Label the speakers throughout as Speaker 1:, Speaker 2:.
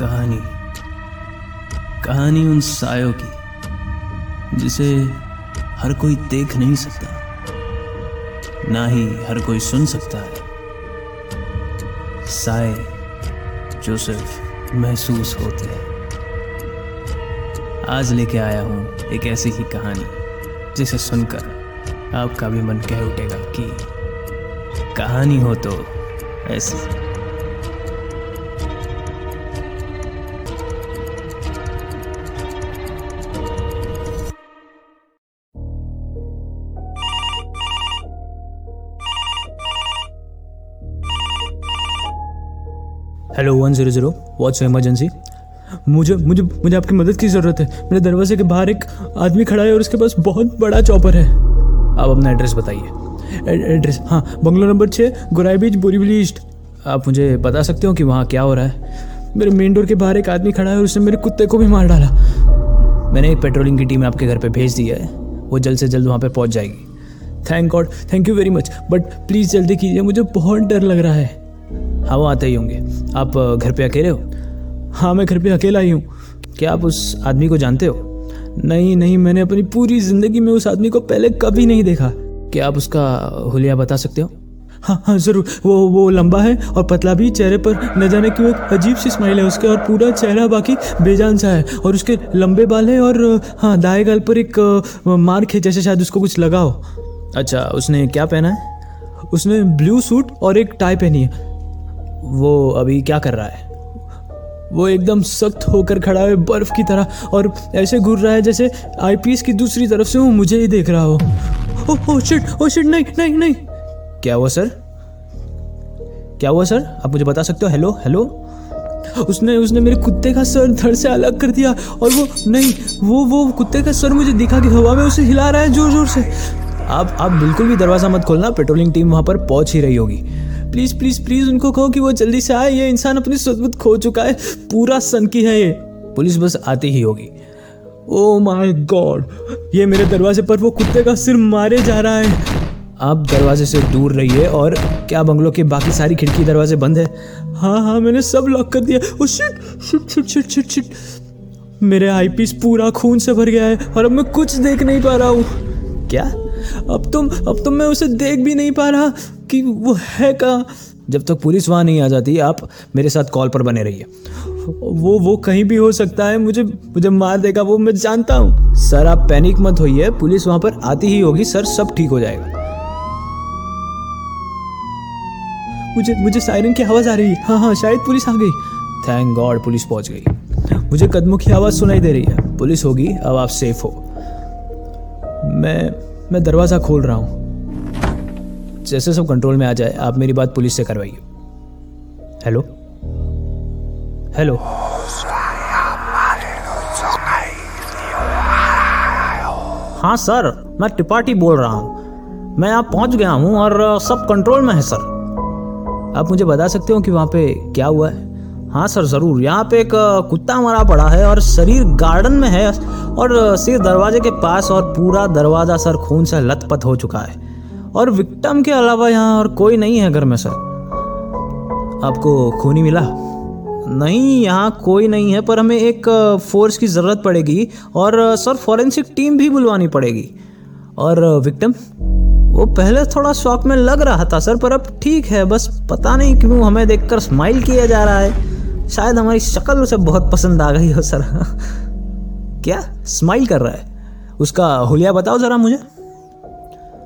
Speaker 1: कहानी। कहानी उन सायों की, जिसे हर कोई देख नहीं सकता, ना ही हर कोई सुन सकता है। साय जो सिर्फ़ महसूस होते हैं। आज लेके आया हूँ एक ऐसी ही कहानी, जिसे सुनकर आपका भी मन कह उठेगा कि कहानी हो तो ऐसी।
Speaker 2: Hello one zero zero what's emergency मुझे मुझे मुझे आपकी मदद की ज़रूरत है। मेरे दरवाजे के बाहर एक आदमी खड़ा है और उसके पास बहुत बड़ा चॉपर है। आप अपना एड्रेस बताइए। एड्रेस हाँ बंगलो नंबर छः गुराई बीच बोरीवली ईस्ट आप मुझे बता सकते हो कि वहाँ क्या हो रहा है? मेरे मेन डोर के बाहर एक आदमी खड़ा है और उसने मेरे कुत्ते को भी मार डाला। मैंने एक पेट्रोलिंग की टीम आपके घर पे भेज दी है। वो जल्द से जल्द वहाँ पे पहुँच जाएगी। Thank God thank you very much but please जल्दी कीजिए, मुझे बहुत डर लग रहा है। हाँ वो आते ही होंगे। आप घर पे अकेले हो? हाँ मैं घर पे अकेला ही हूँ। क्या आप उस आदमी को जानते हो? नहीं नहीं, मैंने अपनी पूरी ज़िंदगी में उस आदमी को पहले कभी नहीं देखा। क्या आप उसका हुलिया बता सकते हो? हाँ हाँ ज़रूर। वो वो लंबा है और पतला भी, चेहरे पर न जाने क्यों एक अजीब सी स्माइल है उसके और पूरा चेहरा बाकी बेजान सा है और उसके लंबे बाल है और हाँ दाएँ गाल पर एक मार्क है जैसे शायद उसको कुछ लगा हो। अच्छा उसने क्या पहना है? उसने ब्लू सूट और एक टाई पहनी है। वो अभी क्या कर रहा है? वो एकदम सख्त होकर खड़ा है बर्फ़ की तरह और ऐसे घूर रहा है जैसे आईपीएस की दूसरी तरफ़ से वो मुझे ही देख रहा हो। ओ ओ शिट ओ शिट नहीं नहीं नहीं। क्या हुआ सर क्या हुआ सर आप मुझे बता सकते हो? हेलो हेलो उसने उसने मेरे कुत्ते का सर धड़ से अलग कर दिया और वो, नहीं, वो वो कुत्ते का सर मुझे दिखा कि हवा में उसे हिला रहा है ज़ोर ज़ोर से। आप आप बिल्कुल भी दरवाज़ा मत खोलना पेट्रोलिंग टीम वहाँ पर पहुँच ही रही होगी। प्लीज़ प्लीज़ प्लीज़ उनको कहो कि वो जल्दी से आए। ये इंसान अपनी सदबुद खो चुका है। पूरा सन की है ये। पुलिस बस आती ही होगी। ओ माय गॉड ये मेरे दरवाजे पर वो कुत्ते का सिर मारे जा रहा है। आप दरवाजे से दूर रहिए और क्या बंगलों के बाकी सारी खिड़की दरवाजे बंद है? हाँ हाँ मैंने सब लॉक कर दिया ओ shit shit shit shit shit shit मेरे आईपीस पूरा खून से भर गया है और अब मैं कुछ देख नहीं पा रहा हूँ। क्या? अब तुम अब तुम मैं उसे देख भी नहीं पा रहा। कि वो है कहाँ? जब तक पुलिस वहाँ नहीं आ जाती, आप मेरे साथ कॉल पर बने रहिए। वो वो कहीं भी हो सकता है, मुझे मुझे मार देगा, वो मैं जानता हूँ। सर, आप पैनिक मत होइए, पुलिस वहाँ पर आती ही होगी, सर, सब ठीक हो जाएगा। मुझे मुझे सायरन की आवाज़ आ रही है। हाँ हाँ शायद पुलिस आ गई। थैंक गॉड पुलिस पहुँच गई। मुझे कदमों की आवाज़ सुनाई दे रही है। पुलिस होगी, अब आप सेफ़ हो। मैं मैं दरवाज़ा खोल रहा हूँ। जैसे सब कंट्रोल में आ जाए, आप मेरी बात पुलिस से करवाइए। हेलो हेलो हाँ सर मैं टिपाटी बोल रहा हूँ। मैं यहाँ पहुँच गया हूँ और सब कंट्रोल में है सर आप मुझे बता सकते हो कि वहाँ पे क्या हुआ है? हाँ सर ज़रूर। यहाँ पे एक कुत्ता मरा पड़ा है और शरीर गार्डन में है और सिर्फ़ दरवाजे के पास और पूरा दरवाज़ा सर खून से लथपथ हो चुका है। और विक्टम के अलावा यहाँ और कोई नहीं है घर में, सर। आपको खूनी मिला? नहीं, यहाँ कोई नहीं है, पर हमें एक फोर्स की ज़रूरत पड़ेगी और सर फॉरेंसिक टीम भी बुलवानी पड़ेगी। और विक्टम, वो पहले थोड़ा शौक में लग रहा था, सर, पर अब ठीक है, बस पता नहीं क्यों हमें देखकर स्माइल किया जा रहा है। शायद हमारी शक्ल उसे बहुत पसंद आ गई हो, सर। क्या? स्माइल कर रहा है। उसका हुलिया बताओ ज़रा मुझे।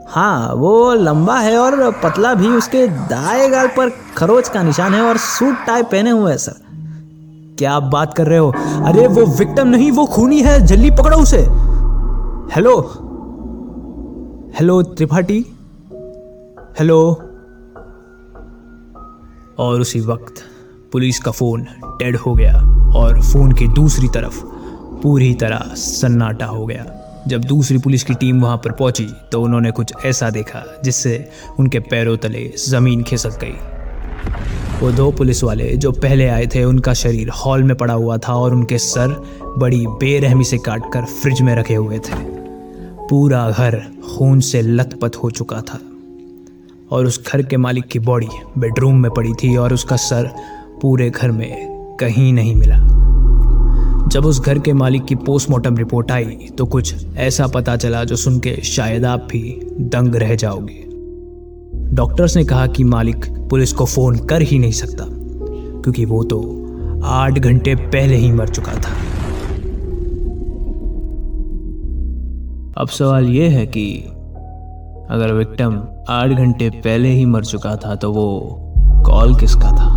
Speaker 2: हाँ वो लंबा है और पतला भी, उसके दाएँ गाल पर खरोच का निशान है और सूट टाई पहने हुए है, सर। क्या आप बात कर रहे हो? अरे, वो विक्टिम नहीं, वो खूनी है, जल्दी पकड़ो उसे। हेलो? हेलो, त्रिपाठी? हेलो? और उसी वक्त पुलिस का फ़ोन डेड हो गया और फ़ोन की दूसरी तरफ़ पूरी तरह सन्नाटा हो गया। जब दूसरी पुलिस की टीम वहाँ पर पहुँची तो उन्होंने कुछ ऐसा देखा, जिससे उनके पैरों तले ज़मीन खिसक गई। वो दो पुलिस वाले जो पहले आए थे, उनका शरीर हॉल में पड़ा हुआ था और उनके सर बड़ी बेरहमी से काट कर फ्रिज में रखे हुए थे। पूरा घर खून से लथपथ हो चुका था और उस घर के मालिक की बॉडी बेडरूम में पड़ी थी और उसका सर पूरे घर में कहीं नहीं मिला। जब उस घर के मालिक की पोस्टमार्टम रिपोर्ट आई तो कुछ ऐसा पता चला जो सुन के शायद आप भी दंग रह जाओगे। डॉक्टर्स ने कहा कि मालिक पुलिस को फ़ोन कर ही नहीं सकता, क्योंकि वो तो आठ घंटे पहले ही मर चुका था।
Speaker 1: अब सवाल ये है कि अगर विक्टिम आठ घंटे पहले ही मर चुका था तो वो कॉल किसका था?